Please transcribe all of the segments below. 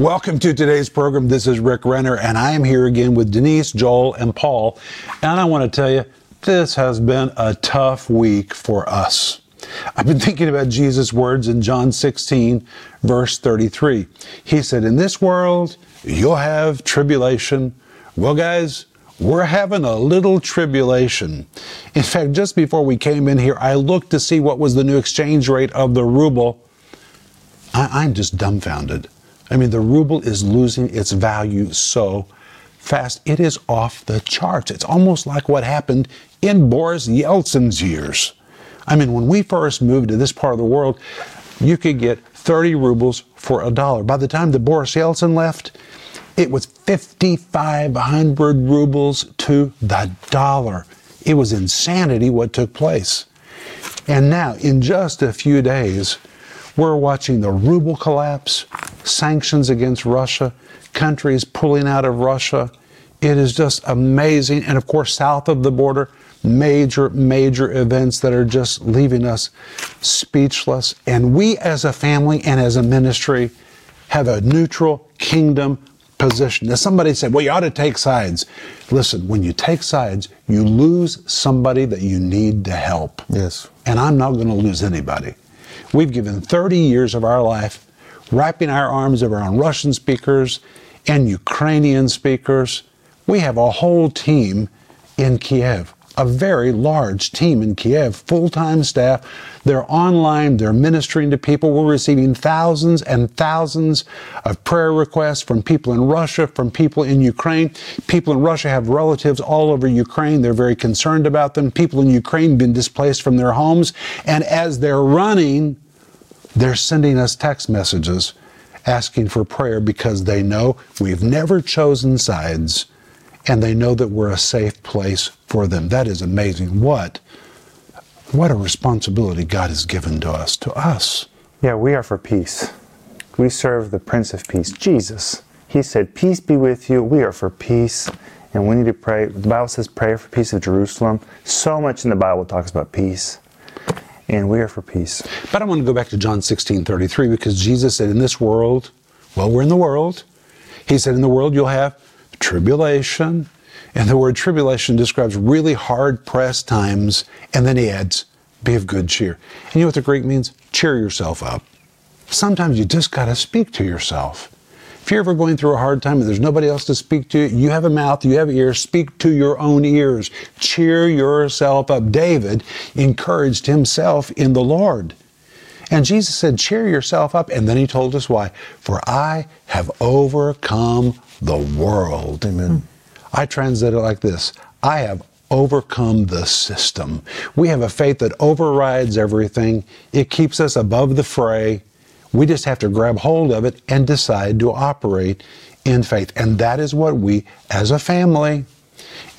Welcome to today's program. This is Rick Renner, and I am here again with Denise, Joel, and Paul. And I want to tell you, this has been a tough week for us. I've been thinking about Jesus' words in John 16, verse 33. He said, In this world, you'll have tribulation. Well, guys, we're having a little tribulation. In fact, just before we came in here, I looked to see what was the new exchange rate of the ruble. I, am just dumbfounded. I mean, the ruble is losing its value so fast. It is off the charts. It's almost like what happened in Boris Yeltsin's years. I mean, when we first moved to this part of the world, you could get 30 rubles for a dollar. By the time that Boris Yeltsin left, it was 5,500 rubles to the dollar. It was insanity what took place. And now, in just a few days, we're watching the ruble collapse, sanctions against Russia, countries pulling out of Russia. It is just amazing. And of course, south of the border, major, major events that are just leaving us speechless. And we as a family and as a ministry have a neutral kingdom position. Now, somebody said, well, you ought to take sides. Listen, when you take sides, you lose somebody that you need to help. Yes. And I'm not going to lose anybody. We've given 30 years of our life wrapping our arms around Russian speakers and Ukrainian speakers. We have a whole team in Kiev, a very large team in Kiev, full time staff. They're online, they're ministering to people. We're receiving thousands and thousands of prayer requests from people in Russia, from people in Ukraine. People in Russia have relatives all over Ukraine. They're very concerned about them. People in Ukraine have been displaced from their homes. And as they're running, they're sending us text messages asking for prayer because they know we've never chosen sides and they know that we're a safe place for them. That is amazing. What what a responsibility God has given to us, to us. Yeah, we are for peace. We serve the Prince of Peace, Jesus. He said, Peace be with you. We are for peace. And we need to pray. The Bible says, Pray for peace of Jerusalem. So much in the Bible talks about peace and we are for peace. But I want to go back to John 16 33 because Jesus said, In this world, well, we're in the world. He said, In the world, you'll have tribulation. And the word tribulation describes really hard pressed times. And then he adds, Be of good cheer. And you know what the Greek means? Cheer yourself up. Sometimes you just got to speak to yourself. If you're ever going through a hard time and there's nobody else to speak to, you have a mouth, you have ears, speak to your own ears. Cheer yourself up. David encouraged himself in the Lord. And Jesus said, Cheer yourself up. And then he told us why. For I have overcome the world. Amen. I translate it like this I have overcome the system. We have a faith that overrides everything, it keeps us above the fray. We just have to grab hold of it and decide to operate in faith. And that is what we, as a family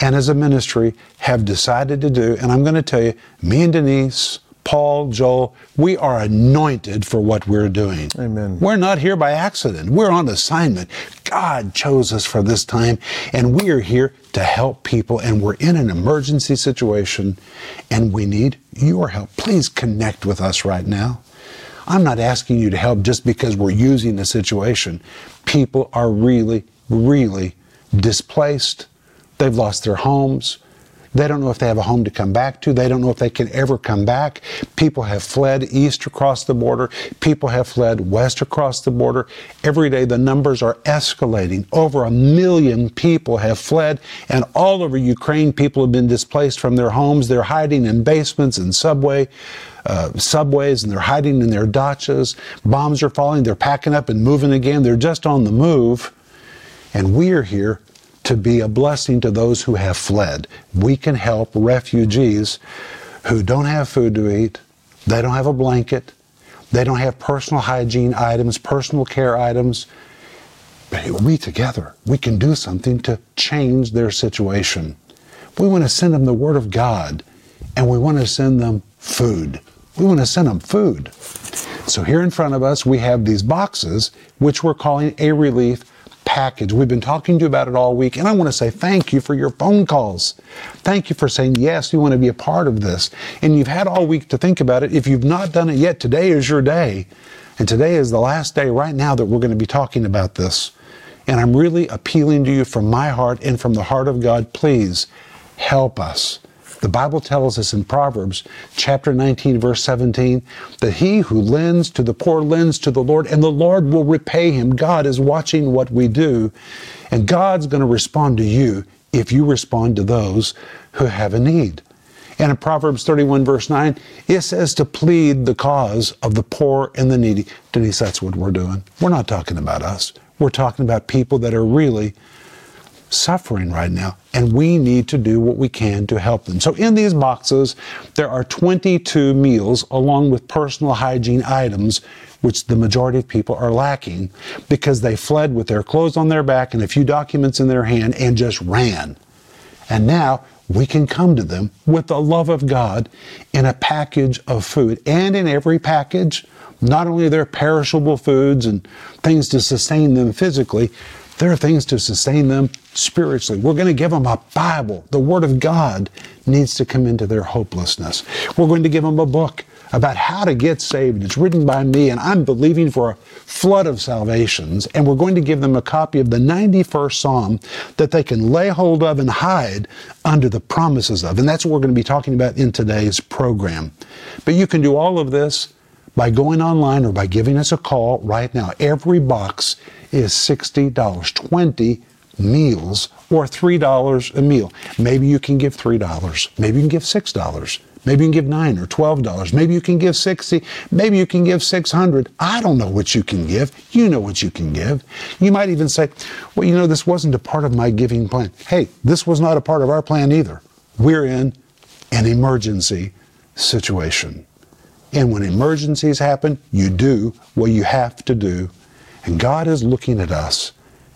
and as a ministry, have decided to do. And I'm going to tell you, me and Denise, Paul, Joel, we are anointed for what we're doing. Amen. We're not here by accident. We're on assignment. God chose us for this time, and we are here to help people, and we're in an emergency situation, and we need your help. Please connect with us right now. I'm not asking you to help just because we're using the situation. People are really, really displaced. They've lost their homes. They don't know if they have a home to come back to. They don't know if they can ever come back. People have fled east across the border. People have fled west across the border. Every day the numbers are escalating. Over a million people have fled, and all over Ukraine, people have been displaced from their homes. They're hiding in basements and subway. Uh, subways and they're hiding in their dachas. Bombs are falling. They're packing up and moving again. They're just on the move. And we are here to be a blessing to those who have fled. We can help refugees who don't have food to eat, they don't have a blanket, they don't have personal hygiene items, personal care items. But we together, we can do something to change their situation. We want to send them the Word of God, and we want to send them food. We want to send them food. So here in front of us, we have these boxes, which we're calling a relief package. We've been talking to you about it all week, and I want to say thank you for your phone calls. Thank you for saying, yes, you want to be a part of this. And you've had all week to think about it. If you've not done it yet, today is your day. And today is the last day right now that we're going to be talking about this. And I'm really appealing to you from my heart and from the heart of God. Please help us. The Bible tells us in Proverbs chapter 19, verse 17, that he who lends to the poor lends to the Lord, and the Lord will repay him. God is watching what we do, and God's going to respond to you if you respond to those who have a need. And in Proverbs 31, verse 9, it says to plead the cause of the poor and the needy. Denise, that's what we're doing. We're not talking about us. We're talking about people that are really suffering right now, and we need to do what we can to help them. So, in these boxes, there are 22 meals along with personal hygiene items, which the majority of people are lacking because they fled with their clothes on their back and a few documents in their hand and just ran. And now we can come to them with the love of God in a package of food. And in every package, not only there perishable foods and things to sustain them physically, there are things to sustain them spiritually. We're going to give them a Bible. The Word of God needs to come into their hopelessness. We're going to give them a book about how to get saved. It's written by me, and I'm believing for a flood of salvations. And we're going to give them a copy of the 91st Psalm that they can lay hold of and hide under the promises of. And that's what we're going to be talking about in today's program. But you can do all of this by going online or by giving us a call right now. Every box is $60, 20 meals or $3 a meal. Maybe you can give $3. Maybe you can give $6. Maybe you can give nine or twelve dollars. Maybe you can give sixty. Maybe you can give six hundred. I don't know what you can give. You know what you can give. You might even say, "Well, you know, this wasn't a part of my giving plan." Hey, this was not a part of our plan either. We're in an emergency situation, and when emergencies happen, you do what you have to do, and God is looking at us,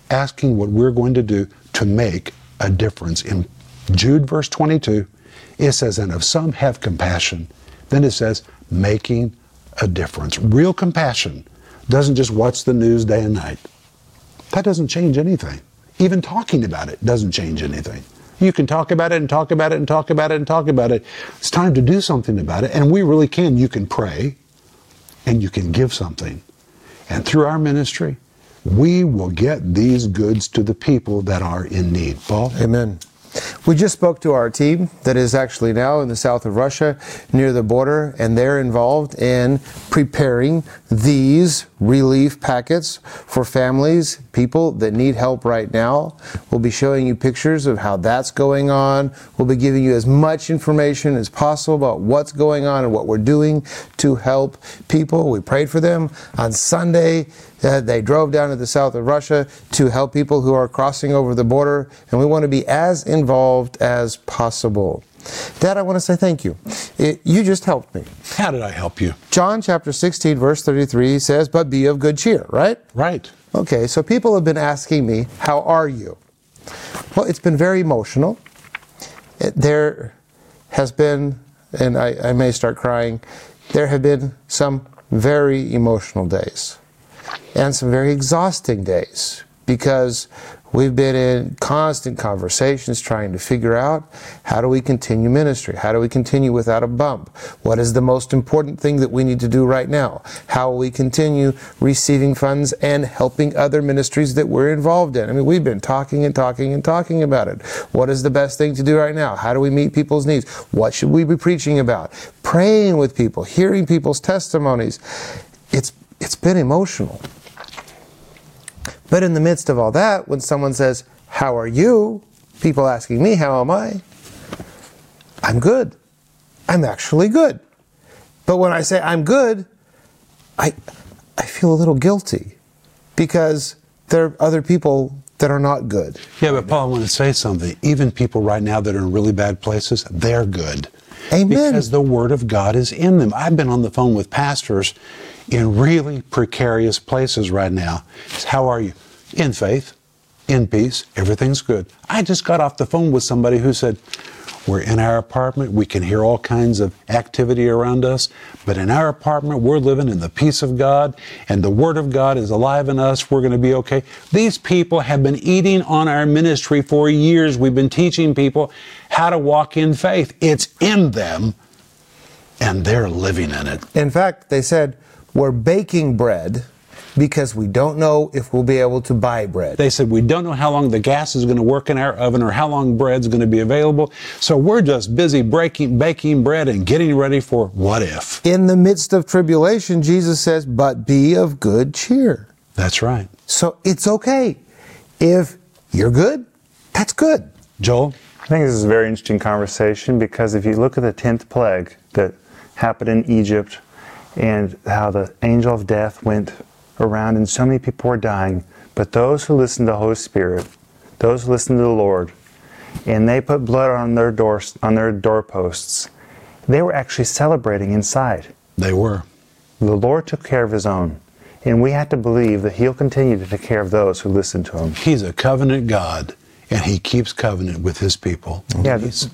asking what we're going to do to make a difference. In Jude verse twenty-two. It says, and if some have compassion, then it says, making a difference. Real compassion doesn't just watch the news day and night. That doesn't change anything. Even talking about it doesn't change anything. You can talk about it and talk about it and talk about it and talk about it. It's time to do something about it, and we really can. You can pray and you can give something. And through our ministry, we will get these goods to the people that are in need. Paul? Amen. We just spoke to our team that is actually now in the south of Russia near the border, and they're involved in preparing these relief packets for families, people that need help right now. We'll be showing you pictures of how that's going on. We'll be giving you as much information as possible about what's going on and what we're doing to help people. We prayed for them on Sunday. Uh, they drove down to the south of Russia to help people who are crossing over the border, and we want to be as involved as possible. Dad, I want to say thank you. It, you just helped me. How did I help you? John chapter 16, verse 33 says, But be of good cheer, right? Right. Okay, so people have been asking me, How are you? Well, it's been very emotional. It, there has been, and I, I may start crying, there have been some very emotional days and some very exhausting days because we've been in constant conversations trying to figure out how do we continue ministry? How do we continue without a bump? What is the most important thing that we need to do right now? How will we continue receiving funds and helping other ministries that we're involved in? I mean, we've been talking and talking and talking about it. What is the best thing to do right now? How do we meet people's needs? What should we be preaching about? Praying with people, hearing people's testimonies. It's it's been emotional. But in the midst of all that, when someone says, How are you? People asking me, How am I? I'm good. I'm actually good. But when I say I'm good, I, I feel a little guilty because there are other people that are not good. Yeah, but Paul, I want to say something. Even people right now that are in really bad places, they're good. Amen. Because the Word of God is in them. I've been on the phone with pastors in really precarious places right now. How are you? In faith, in peace, everything's good. I just got off the phone with somebody who said, we're in our apartment. We can hear all kinds of activity around us. But in our apartment, we're living in the peace of God, and the Word of God is alive in us. We're going to be okay. These people have been eating on our ministry for years. We've been teaching people how to walk in faith. It's in them, and they're living in it. In fact, they said, we're baking bread because we don't know if we'll be able to buy bread. They said, We don't know how long the gas is going to work in our oven or how long bread's going to be available. So we're just busy breaking, baking bread and getting ready for what if. In the midst of tribulation, Jesus says, But be of good cheer. That's right. So it's okay. If you're good, that's good. Joel? I think this is a very interesting conversation because if you look at the 10th plague that happened in Egypt and how the angel of death went around and so many people were dying, but those who listened to the Holy Spirit, those who listened to the Lord, and they put blood on their doors on their doorposts, they were actually celebrating inside. They were. The Lord took care of his own. And we have to believe that he'll continue to take care of those who listen to him. He's a covenant God, and he keeps covenant with his people. Yeah, He's-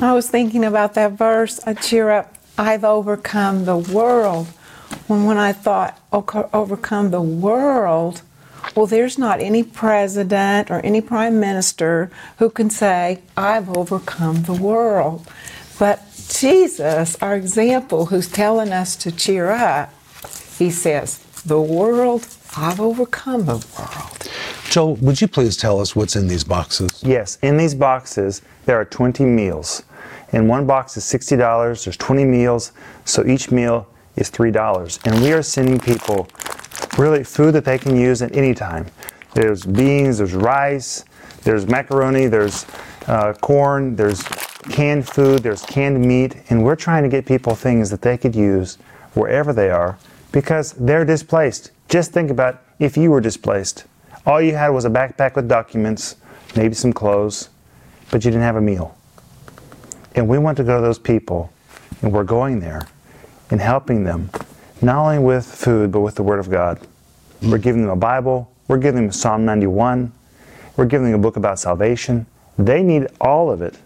I was thinking about that verse, I cheer up, I've overcome the world. When, when I thought, overcome the world, well, there's not any president or any prime minister who can say, I've overcome the world. But Jesus, our example, who's telling us to cheer up, he says, The world, I've overcome the world. Joel, would you please tell us what's in these boxes? Yes, in these boxes, there are 20 meals. And one box is $60. There's 20 meals, so each meal is $3. And we are sending people really food that they can use at any time. There's beans, there's rice, there's macaroni, there's uh, corn, there's canned food, there's canned meat, and we're trying to get people things that they could use wherever they are because they're displaced. Just think about if you were displaced. All you had was a backpack with documents, maybe some clothes, but you didn't have a meal. And we want to go to those people, and we're going there and helping them, not only with food, but with the Word of God. We're giving them a Bible, we're giving them Psalm 91, we're giving them a book about salvation. They need all of it,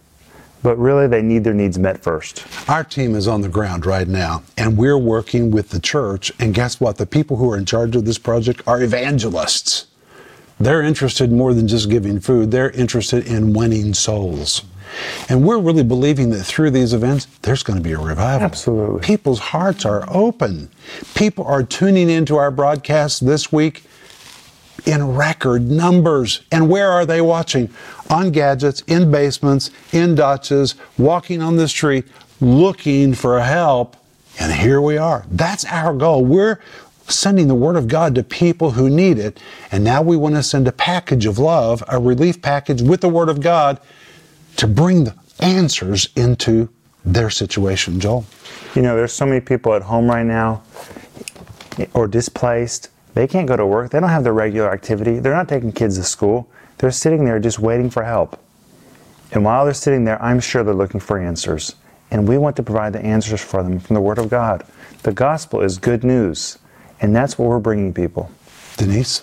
but really they need their needs met first. Our team is on the ground right now, and we're working with the church. And guess what? The people who are in charge of this project are evangelists. They're interested more than just giving food, they're interested in winning souls. And we're really believing that through these events, there's going to be a revival. Absolutely. People's hearts are open. People are tuning into our broadcast this week in record numbers. And where are they watching? On gadgets, in basements, in dachas, walking on the street, looking for help. And here we are. That's our goal. We're sending the Word of God to people who need it. And now we want to send a package of love, a relief package with the Word of God to bring the answers into their situation, Joel. You know, there's so many people at home right now or displaced. They can't go to work. They don't have their regular activity. They're not taking kids to school. They're sitting there just waiting for help. And while they're sitting there, I'm sure they're looking for answers. And we want to provide the answers for them from the Word of God. The gospel is good news. And that's what we're bringing people. Denise?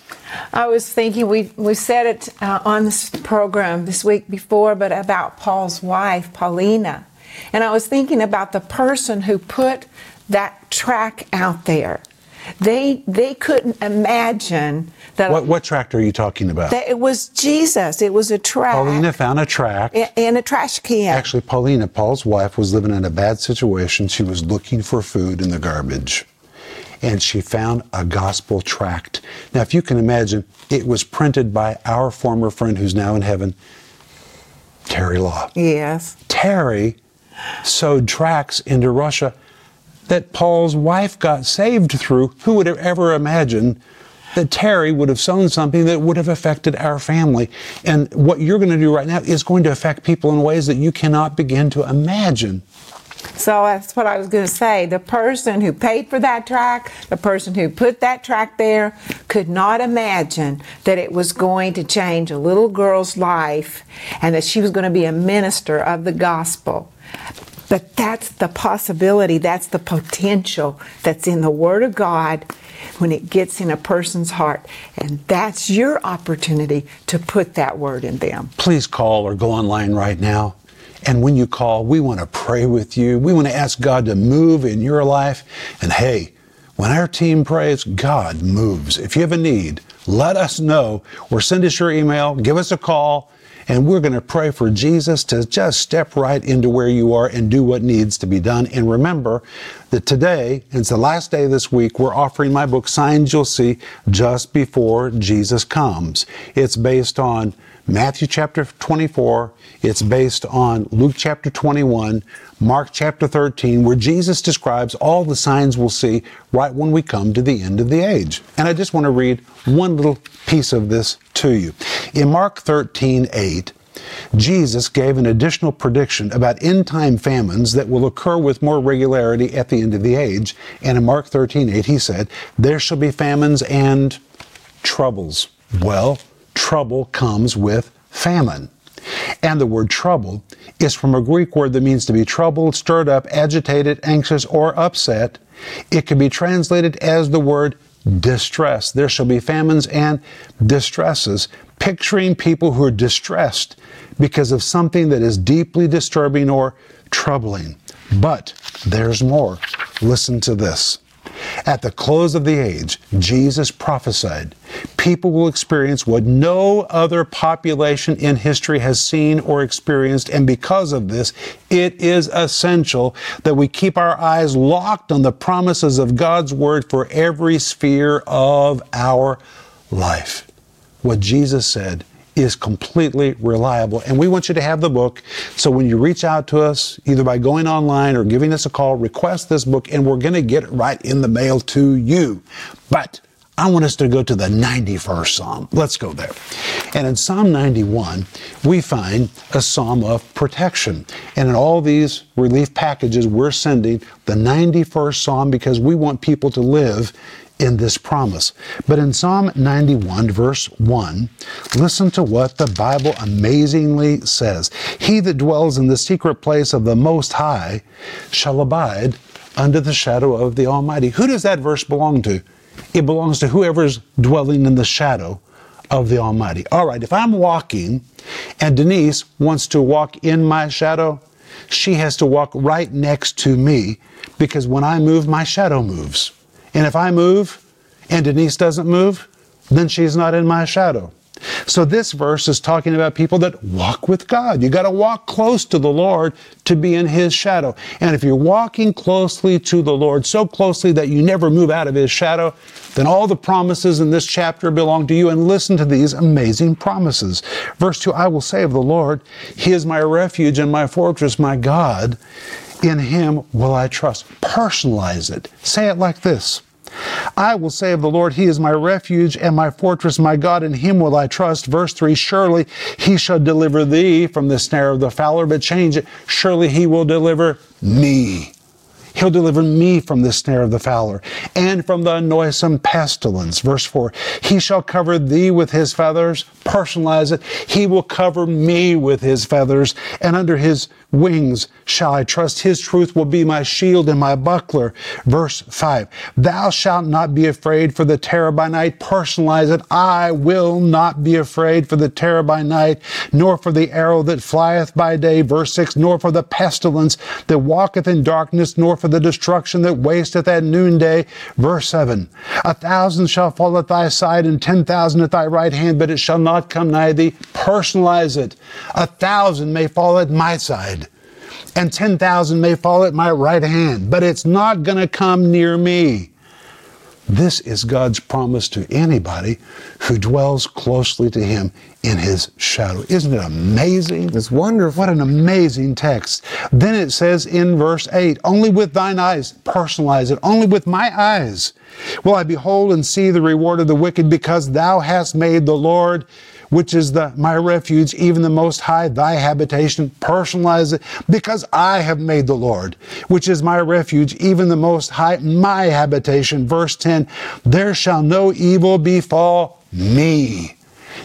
I was thinking we we said it uh, on this program this week before, but about Paul's wife, Paulina, and I was thinking about the person who put that track out there. They they couldn't imagine that, What, what tract are you talking about? that it was Jesus. It was a track Paulina found a tract. in, in a trash can. Actually, Paulina, Paul's wife, was living in a bad situation. She was looking for food in the garbage. And she found a gospel tract. Now, if you can imagine, it was printed by our former friend who's now in heaven, Terry Law. yes. Terry sowed tracts into Russia that Paul's wife got saved through. Who would have ever imagined that Terry would have sown something that would have affected our family? And what you're going to do right now is going to affect people in ways that you cannot begin to imagine. So that's what I was going to say. The person who paid for that track, the person who put that track there, could not imagine that it was going to change a little girl's life and that she was going to be a minister of the gospel. But that's the possibility, that's the potential that's in the Word of God when it gets in a person's heart. And that's your opportunity to put that Word in them. Please call or go online right now. And when you call, we want to pray with you. We want to ask God to move in your life. And hey, when our team prays, God moves. If you have a need, let us know or send us your email, give us a call, And we're going to pray for Jesus to just step right into where you are and do what needs to be done. And remember that today, it's the last day of this week, we're offering my book, Signs You'll See, just before Jesus comes. It's based on Matthew chapter 24, it's based on Luke chapter 21, Mark chapter 13, where Jesus describes all the signs we'll see right when we come to the end of the age. And I just want to read one little piece of this to you. In Mark 13, 8, Jesus gave an additional prediction about end time famines that will occur with more regularity at the end of the age. And in Mark 13, 8, he said, There shall be famines and troubles. Well, trouble comes with famine. And the word trouble is from a Greek word that means to be troubled, stirred up, agitated, anxious, or upset. It can be translated as the word distress. There shall be famines and distresses, picturing people who are distressed because of something that is deeply disturbing or troubling. But there's more. Listen to this. At the close of the age, Jesus prophesied, people will experience what no other population in history has seen or experienced, and because of this, it is essential that we keep our eyes locked on the promises of God's Word for every sphere of our life. What Jesus said is completely reliable. And we want you to have the book. So when you reach out to us, either by going online or giving us a call, request this book, and we're going to get it right in the mail to you. But I want us to go to the 91st Psalm. Let's go there. And in Psalm 91, we find a psalm of protection. And in all these relief packages, we're sending the 91st Psalm because we want people to live in this promise. But in Psalm 91, verse 1, listen to what the Bible amazingly says He that dwells in the secret place of the Most High shall abide under the shadow of the Almighty. Who does that verse belong to? It belongs to whoever's dwelling in the shadow of the Almighty. All right, if I'm walking and Denise wants to walk in my shadow, she has to walk right next to me because when I move, my shadow moves. And if I move and Denise doesn't move, then she's not in my shadow. So this verse is talking about people that walk with God. You got to walk close to the Lord to be in his shadow. And if you're walking closely to the Lord, so closely that you never move out of his shadow, then all the promises in this chapter belong to you. And listen to these amazing promises. Verse 2 I will say of the Lord, He is my refuge and my fortress, my God. In Him will I trust. Personalize it. Say it like this. I will say of the Lord, He is my refuge and my fortress, my God, in Him will I trust. Verse 3 Surely He shall deliver thee from the snare of the fowler, but change it. Surely He will deliver me. He'll deliver me from the snare of the fowler and from the noisome pestilence. Verse 4 He shall cover thee with his feathers. Personalize it. He will cover me with his feathers, and under his wings shall I trust. His truth will be my shield and my buckler. Verse 5 Thou shalt not be afraid for the terror by night. Personalize it. I will not be afraid for the terror by night, nor for the arrow that flieth by day. Verse 6 Nor for the pestilence that walketh in darkness, nor for the destruction that wasteth at noonday. Verse 7 A thousand shall fall at thy side, and ten thousand at thy right hand, but it shall not come nigh thee. Personalize it. A thousand may fall at my side, and ten thousand may fall at my right hand, but it's not going to come near me. This is God's promise to anybody who dwells closely to Him in His shadow. Isn't it amazing? It's wonderful. What an amazing text. Then it says in verse 8, Only with thine eyes, personalize it, only with my eyes will I behold and see the reward of the wicked, because thou hast made the Lord which is the my refuge, even the most high, thy habitation. Personalize it, because I have made the Lord, which is my refuge, even the most high, my habitation. Verse 10 There shall no evil befall me.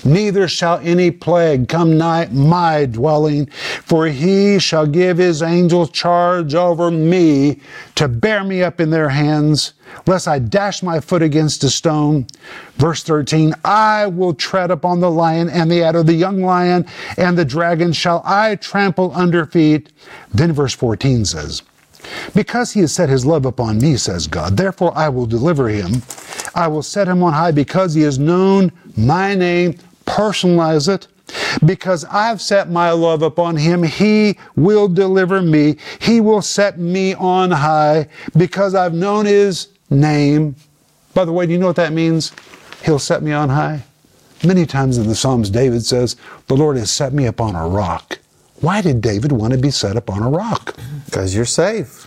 Neither shall any plague come nigh my dwelling, for he shall give his angels charge over me to bear me up in their hands, lest I dash my foot against a stone. Verse 13 I will tread upon the lion and the adder, the young lion and the dragon shall I trample under feet. Then verse 14 says, because he has set his love upon me, says God, therefore I will deliver him. I will set him on high because he has known my name. Personalize it. Because I've set my love upon him, he will deliver me. He will set me on high because I've known his name. By the way, do you know what that means? He'll set me on high. Many times in the Psalms, David says, The Lord has set me upon a rock. Why did David want to be set upon a rock? Because you're safe.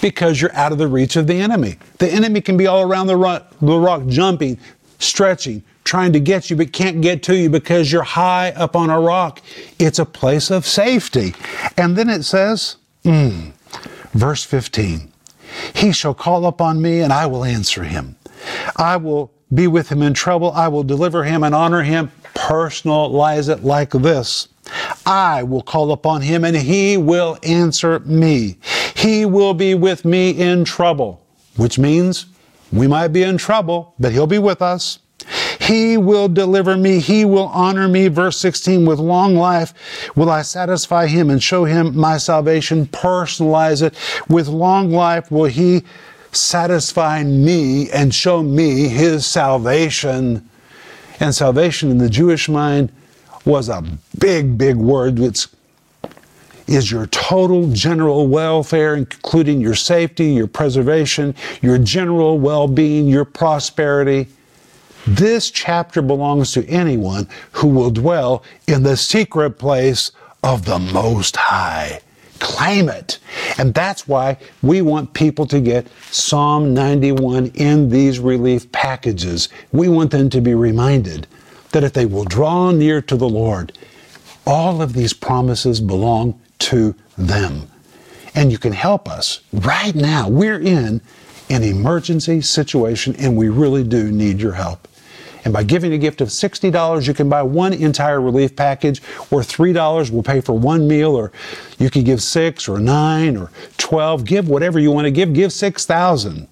Because you're out of the reach of the enemy. The enemy can be all around the rock, the rock jumping, stretching, trying to get you, but can't get to you because you're high up on a rock. It's a place of safety. And then it says, mm, verse 15, He shall call upon me, and I will answer him. I will be with him in trouble. I will deliver him and honor him. Personalize it like this. I will call upon him and he will answer me. He will be with me in trouble, which means we might be in trouble, but he'll be with us. He will deliver me. He will honor me. Verse 16, with long life will I satisfy him and show him my salvation. Personalize it. With long life will he satisfy me and show me his salvation. And salvation in the Jewish mind was a big, big word. It's is your total general welfare, including your safety, your preservation, your general well being, your prosperity. This chapter belongs to anyone who will dwell in the secret place of the Most High. Claim it. And that's why we want people to get Psalm 91 in these relief packages. We want them to be reminded that if they will draw near to the Lord, all of these promises belong to them. And you can help us right now. We're in an emergency situation and we really do need your help. And by giving a gift of $60, you can buy one entire relief package, or $3 will pay for one meal, or you can give six or nine or 12. Give whatever you want to give. Give 6,000.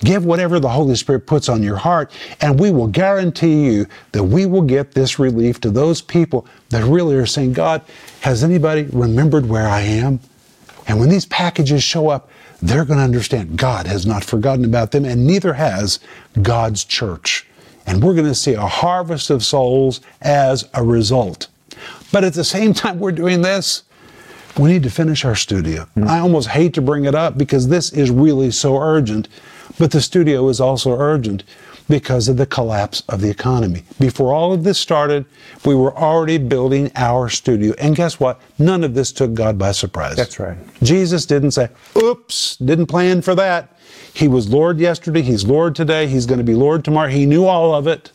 Give whatever the Holy Spirit puts on your heart, and we will guarantee you that we will get this relief to those people that really are saying, God, has anybody remembered where I am? And when these packages show up, they're going to understand God has not forgotten about them, and neither has God's church. And we're going to see a harvest of souls as a result. But at the same time, we're doing this. We need to finish our studio. Mm-hmm. I almost hate to bring it up because this is really so urgent, but the studio is also urgent because of the collapse of the economy. Before all of this started, we were already building our studio. And guess what? None of this took God by surprise. That's right. Jesus didn't say, oops, didn't plan for that. He was Lord yesterday, He's Lord today, He's going to be Lord tomorrow. He knew all of it.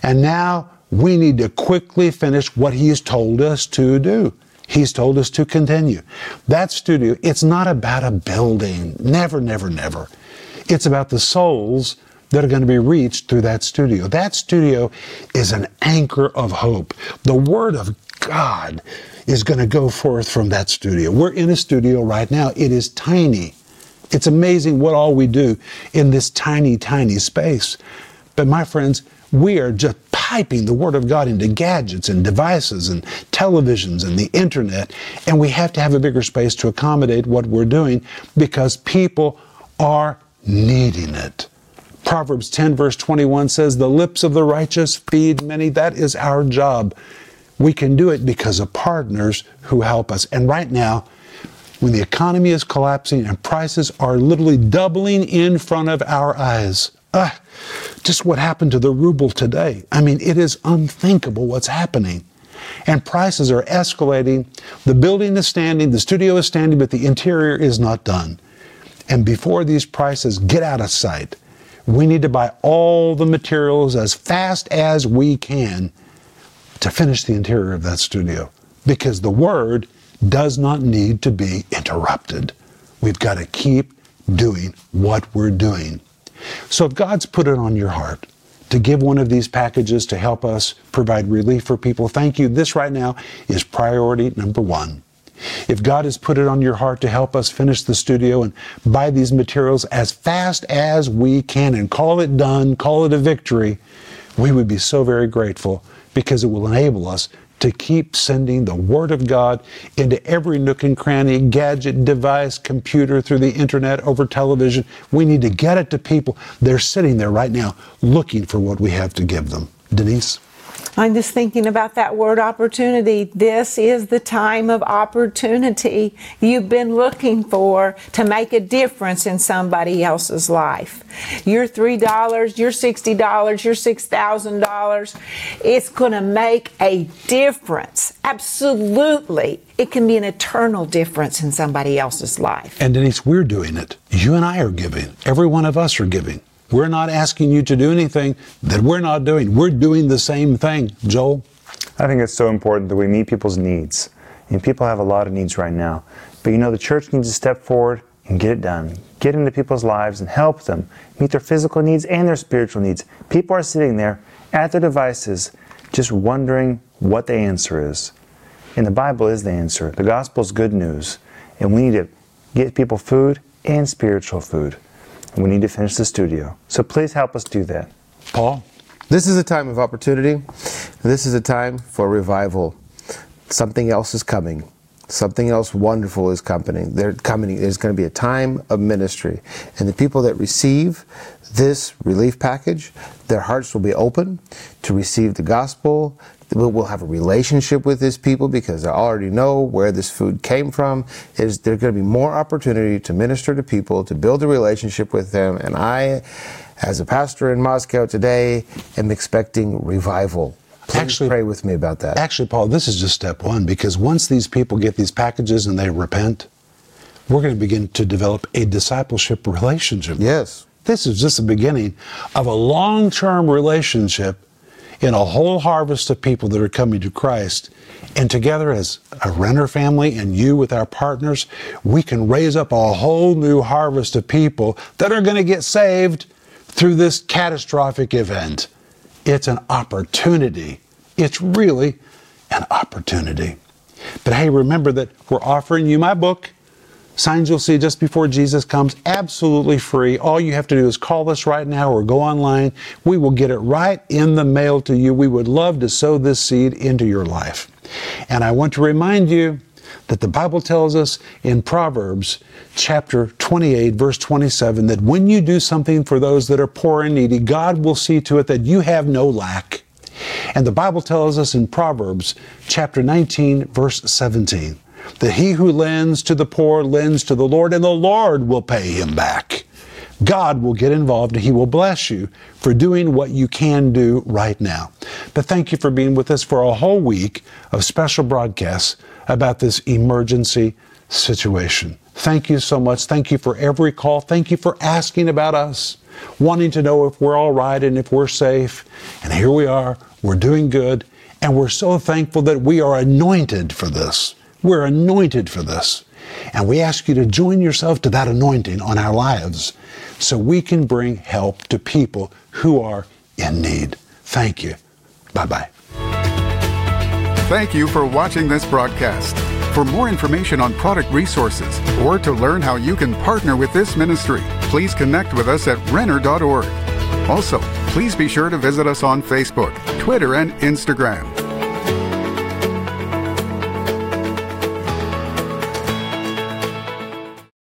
And now we need to quickly finish what He's told us to do. He's told us to continue. That studio, it's not about a building. Never, never, never. It's about the souls that are going to be reached through that studio. That studio is an anchor of hope. The Word of God is going to go forth from that studio. We're in a studio right now. It is tiny. It's amazing what all we do in this tiny, tiny space. But my friends, we are just piping the Word of God into gadgets and devices and televisions and the internet, and we have to have a bigger space to accommodate what we're doing because people are needing it. Proverbs 10, verse 21 says, The lips of the righteous feed many. That is our job. We can do it because of partners who help us. And right now, when the economy is collapsing and prices are literally doubling in front of our eyes. Uh, just what happened to the ruble today. I mean, it is unthinkable what's happening. And prices are escalating. The building is standing, the studio is standing, but the interior is not done. And before these prices get out of sight, we need to buy all the materials as fast as we can to finish the interior of that studio. Because the Word does not need to be interrupted. We've got to keep doing what we're doing. So if God's put it on your heart to give one of these packages to help us provide relief for people, thank you. This right now is priority number one. If God has put it on your heart to help us finish the studio and buy these materials as fast as we can and call it done, call it a victory, we would be so very grateful because it will enable us to keep sending the Word of God into every nook and cranny, gadget, device, computer, through the internet, over television. We need to get it to people. They're sitting there right now looking for what we have to give them. Denise? I'm just thinking about that word opportunity. This is the time of opportunity you've been looking for to make a difference in somebody else's life. Your $3, your $60, your $6,000, it's going to make a difference. Absolutely. It can be an eternal difference in somebody else's life. And Denise, we're doing it. You and I are giving. Every one of us are giving. We're not asking you to do anything that we're not doing. We're doing the same thing. Joel? I think it's so important that we meet people's needs. And people have a lot of needs right now. But you know, the church needs to step forward and get it done. Get into people's lives and help them meet their physical needs and their spiritual needs. People are sitting there at their devices just wondering what the answer is. And the Bible is the answer. The gospel is good news. And we need to get people food and spiritual food. We need to finish the studio. So please help us do that. Paul? This is a time of opportunity. This is a time for revival. Something else is coming. Something else wonderful is coming. They're coming. There's going to be a time of ministry. And the people that receive this relief package, their hearts will be open to receive the gospel. We'll have a relationship with these people because they already know where this food came from. Is there going to be more opportunity to minister to people, to build a relationship with them. And I, as a pastor in Moscow today, am expecting revival. Please Actually- pray with me about that. Actually, Paul, this is just step one because once these people get these packages and they repent, we're going to begin to develop a discipleship relationship. Yes. This is just the beginning of a long term relationship in a whole harvest of people that are coming to Christ. And together, as a Renner family and you with our partners, we can raise up a whole new harvest of people that are going to get saved through this catastrophic event. It's an opportunity. It's really an opportunity. But hey, remember that we're offering you my book. Signs you'll see just before Jesus comes, absolutely free. All you have to do is call us right now or go online. We will get it right in the mail to you. We would love to sow this seed into your life. And I want to remind you that the Bible tells us in Proverbs chapter 28, verse 27, that when you do something for those that are poor and needy, God will see to it that you have no lack. And the Bible tells us in Proverbs chapter 19, verse 17, that he who lends to the poor lends to the Lord, and the Lord will pay him back. God will get involved and He will bless you for doing what you can do right now. But thank you for being with us for a whole week of special broadcasts about this emergency situation. Thank you so much. Thank you for every call. Thank you for asking about us, wanting to know if we're all right and if we're safe. And here we are. We're doing good. And we're so thankful that we are anointed for this. We're anointed for this. And we ask you to join yourself to that anointing on our lives so we can bring help to people who are in need. Thank you. Bye bye. Thank you for watching this broadcast. For more information on product resources or to learn how you can partner with this ministry, please connect with us at Renner.org. Also, please be sure to visit us on Facebook, Twitter, and Instagram.